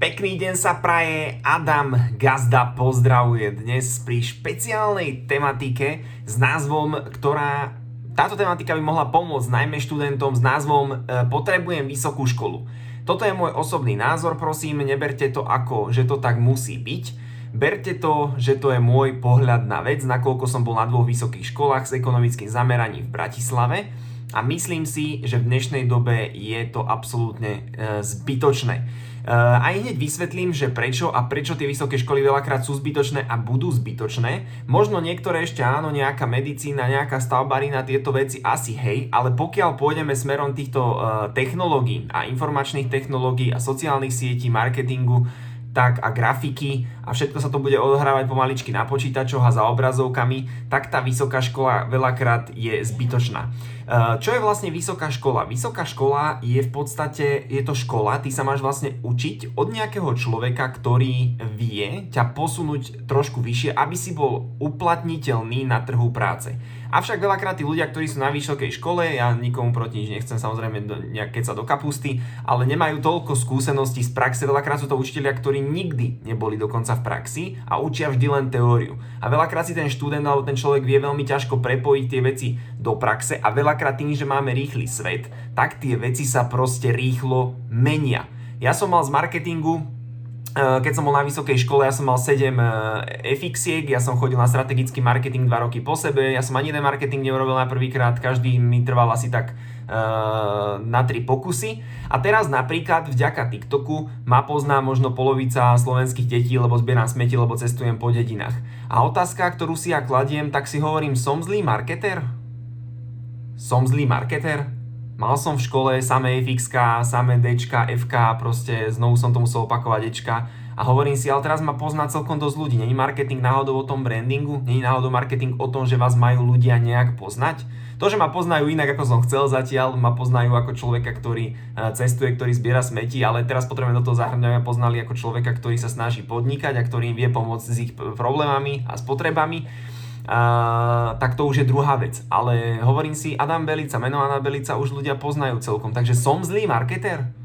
Pekný deň sa praje, Adam Gazda pozdravuje dnes pri špeciálnej tematike s názvom, ktorá táto tematika by mohla pomôcť najmä študentom s názvom e, Potrebujem vysokú školu. Toto je môj osobný názor, prosím, neberte to ako, že to tak musí byť. Berte to, že to je môj pohľad na vec, nakoľko som bol na dvoch vysokých školách s ekonomickým zameraním v Bratislave a myslím si, že v dnešnej dobe je to absolútne e, zbytočné. Uh, aj hneď vysvetlím, že prečo a prečo tie vysoké školy veľakrát sú zbytočné a budú zbytočné. Možno niektoré ešte áno, nejaká medicína, nejaká stavbarina, tieto veci asi hej, ale pokiaľ pôjdeme smerom týchto uh, technológií a informačných technológií a sociálnych sietí, marketingu, tak a grafiky a všetko sa to bude odohrávať pomaličky na počítačoch a za obrazovkami, tak tá vysoká škola veľakrát je zbytočná. E, čo je vlastne vysoká škola? Vysoká škola je v podstate, je to škola, ty sa máš vlastne učiť od nejakého človeka, ktorý vie ťa posunúť trošku vyššie, aby si bol uplatniteľný na trhu práce. Avšak veľakrát tí ľudia, ktorí sú na vysokej škole, ja nikomu proti nič nechcem samozrejme do, nejak sa do kapusty, ale nemajú toľko skúseností z praxe, veľakrát sú to učiteľia, ktorí nikdy neboli dokonca v praxi a učia vždy len teóriu. A veľakrát si ten študent alebo ten človek vie veľmi ťažko prepojiť tie veci do praxe a veľakrát tým, že máme rýchly svet, tak tie veci sa proste rýchlo menia. Ja som mal z marketingu keď som bol na vysokej škole, ja som mal 7 eh, FX-iek, ja som chodil na strategický marketing 2 roky po sebe, ja som ani jeden marketing neurobil na prvýkrát, každý mi trval asi tak uh, na 3 pokusy. A teraz napríklad vďaka TikToku ma pozná možno polovica slovenských detí, lebo zbieram smeti, lebo cestujem po dedinách. A otázka, ktorú si ja kladiem, tak si hovorím, som zlý marketer? Som zlý marketer? Mal som v škole samé FX, samé D, FK, proste znovu som to musel opakovať Ečka. A hovorím si, ale teraz ma pozná celkom dosť ľudí. Není marketing náhodou o tom brandingu? Není náhodou marketing o tom, že vás majú ľudia nejak poznať? To, že ma poznajú inak, ako som chcel zatiaľ, ma poznajú ako človeka, ktorý e, cestuje, ktorý zbiera smeti, ale teraz potrebujem do toho zahrňať a poznali ako človeka, ktorý sa snaží podnikať a ktorý im vie pomôcť s ich problémami a spotrebami tak to už je druhá vec. Ale hovorím si, Adam Belica, meno Adam Belica už ľudia poznajú celkom, takže som zlý marketer?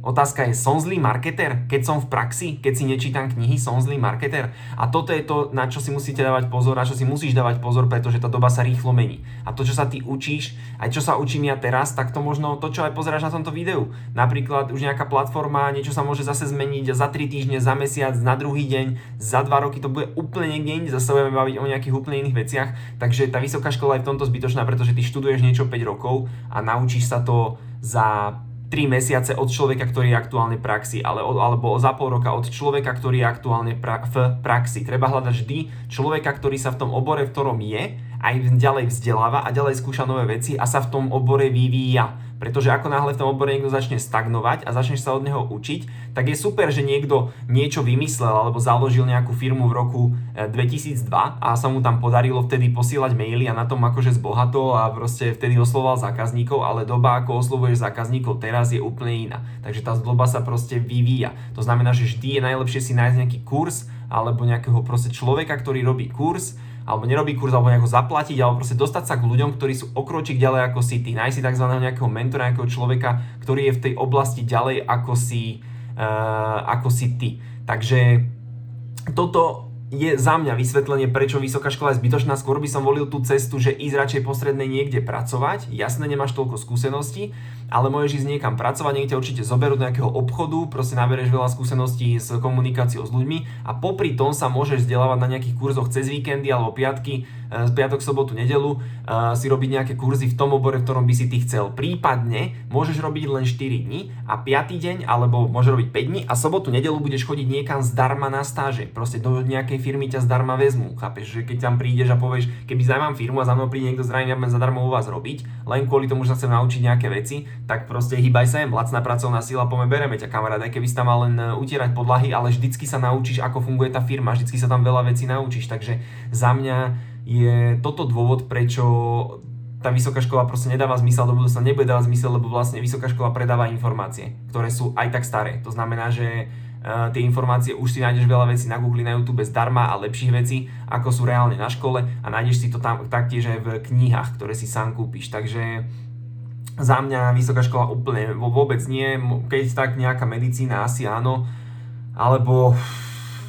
Otázka je, som zlý marketer, keď som v praxi, keď si nečítam knihy, som zlý marketer. A toto je to, na čo si musíte dávať pozor, na čo si musíš dávať pozor, pretože tá doba sa rýchlo mení. A to, čo sa ty učíš, aj čo sa učím ja teraz, tak to možno to, čo aj pozeráš na tomto videu. Napríklad už nejaká platforma, niečo sa môže zase zmeniť za 3 týždne, za mesiac, na druhý deň, za 2 roky to bude úplne niekde inde, zase budeme baviť o nejakých úplne iných veciach. Takže tá vysoká škola je v tomto zbytočná, pretože ty študuješ niečo 5 rokov a naučíš sa to za 3 mesiace od človeka, ktorý je aktuálne v praxi, ale, alebo za pol roka od človeka, ktorý je aktuálne pra, v praxi. Treba hľadať vždy človeka, ktorý sa v tom obore, v ktorom je, aj ďalej vzdeláva a ďalej skúša nové veci a sa v tom obore vyvíja pretože ako náhle v tom odbore niekto začne stagnovať a začneš sa od neho učiť, tak je super, že niekto niečo vymyslel alebo založil nejakú firmu v roku 2002 e, a sa mu tam podarilo vtedy posielať maily a na tom akože zbohatol a proste vtedy oslovoval zákazníkov, ale doba ako oslovuješ zákazníkov teraz je úplne iná. Takže tá doba sa proste vyvíja. To znamená, že vždy je najlepšie si nájsť nejaký kurz alebo nejakého proste človeka, ktorý robí kurz, alebo nerobí kurz, alebo nejako zaplatiť, alebo proste dostať sa k ľuďom, ktorí sú okročík ďalej ako si ty. Nájsť si tzv. nejakého mentora, nejakého človeka, ktorý je v tej oblasti ďalej ako si, uh, ako si ty. Takže toto je za mňa vysvetlenie, prečo vysoká škola je zbytočná. Skôr by som volil tú cestu, že ísť radšej postrednej niekde pracovať. Jasné, nemáš toľko skúseností, ale môžeš ísť niekam pracovať, niekde určite zoberú do nejakého obchodu, proste naberieš veľa skúseností s komunikáciou s ľuďmi a popri tom sa môžeš vzdelávať na nejakých kurzoch cez víkendy alebo piatky, e, z piatok, sobotu, nedelu, e, si robiť nejaké kurzy v tom obore, v ktorom by si ty chcel. Prípadne môžeš robiť len 4 dní a 5. deň, alebo môžeš robiť 5 dní a sobotu, nedelu budeš chodiť niekam zdarma na stáže, proste do nejakej firmy ťa zdarma vezmú, chápeš, že keď tam prídeš a povieš, keby zaujímam firmu a za mnou príde niekto zraní, ja zadarmo u vás robiť, len kvôli tomu, že sa chcem naučiť nejaké veci, tak proste hýbaj sa im, lacná pracovná sila, pome bereme ťa kamarát, aj keby si tam mal len e, utierať podlahy, ale vždycky sa naučíš, ako funguje tá firma, vždycky sa tam veľa vecí naučíš, takže za mňa je toto dôvod, prečo tá vysoká škola proste nedáva zmysel, do budúcna nebude dávať zmysel, lebo vlastne vysoká škola predáva informácie, ktoré sú aj tak staré. To znamená, že Uh, tie informácie, už si nájdeš veľa vecí na Google, na YouTube zdarma a lepších vecí, ako sú reálne na škole a nájdeš si to tam taktiež aj v knihách, ktoré si sám kúpiš. Takže za mňa vysoká škola úplne vôbec nie, keď tak nejaká medicína asi áno, alebo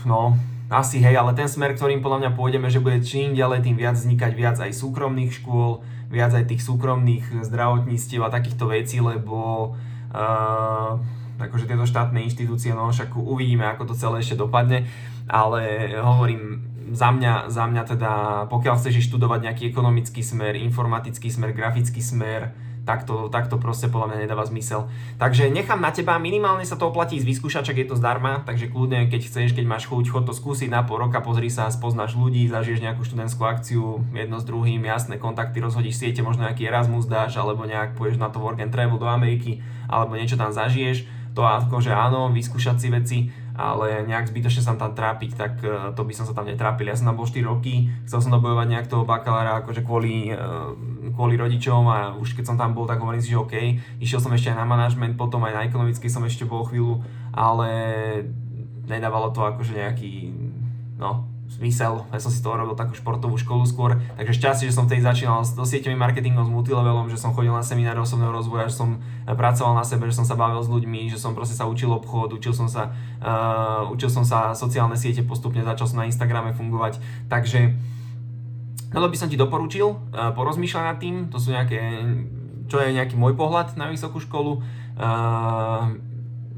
no, asi hej, ale ten smer, ktorým podľa mňa pôjdeme, že bude čím ďalej, tým viac vznikať viac aj súkromných škôl, viac aj tých súkromných zdravotníctiev a takýchto vecí, lebo uh, akože tieto štátne inštitúcie, no však uvidíme, ako to celé ešte dopadne, ale hovorím, za mňa, za mňa teda, pokiaľ chceš študovať nejaký ekonomický smer, informatický smer, grafický smer, tak to, tak to proste podľa mňa nedáva zmysel. Takže nechám na teba, minimálne sa to oplatí z vyskúšačak, je to zdarma, takže kľudne, keď chceš, keď máš chuť, chod to skúsiť na pol roka, pozri sa, spoznáš ľudí, zažiješ nejakú študentskú akciu, jedno s druhým, jasné kontakty, rozhodíš siete, možno nejaký Erasmus dáš, alebo nejak pôjdeš na to work and travel do Ameriky, alebo niečo tam zažiješ, to akože áno, vyskúšať si veci, ale nejak zbytočne sa tam trápiť, tak uh, to by som sa tam netrápil. Ja som tam bol 4 roky, chcel som dobojovať nejak toho bakalára akože kvôli, uh, kvôli rodičom a už keď som tam bol, tak hovorím si, že OK. Išiel som ešte aj na manažment, potom aj na ekonomický som ešte bol chvíľu, ale nedávalo to akože nejaký, no, zmysel. Ja som si to robil takú športovú školu skôr, takže šťastie, že som vtedy začínal s sieťovým marketingom, s multilevelom, že som chodil na semináre osobného rozvoja, že som eh, pracoval na sebe, že som sa bavil s ľuďmi, že som proste sa učil obchod, učil som sa, uh, učil som sa sociálne siete postupne, začal som na Instagrame fungovať, takže toto by som ti doporučil, uh, porozmýšľať nad tým, to sú nejaké, čo je nejaký môj pohľad na vysokú školu. Uh,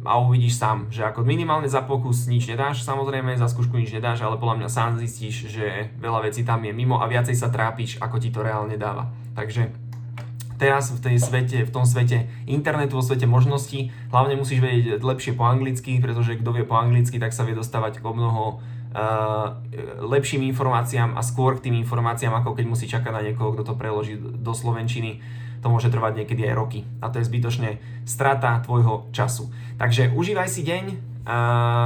a uvidíš sám, že ako minimálne za pokus nič nedáš, samozrejme za skúšku nič nedáš, ale podľa mňa sám zistíš, že veľa vecí tam je mimo a viacej sa trápiš, ako ti to reálne dáva. Takže teraz v, tej svete, v tom svete internetu, vo svete možností, hlavne musíš vedieť lepšie po anglicky, pretože kto vie po anglicky, tak sa vie dostávať k mnoho uh, lepším informáciám a skôr k tým informáciám, ako keď musí čakať na niekoho, kto to preloží do slovenčiny to môže trvať niekedy aj roky. A to je zbytočne strata tvojho času. Takže užívaj si deň,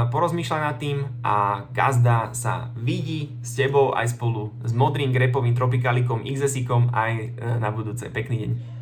porozmýšľaj nad tým a gazda sa vidí s tebou aj spolu s modrým grepovým tropikalikom XSikom aj uh, na budúce. Pekný deň.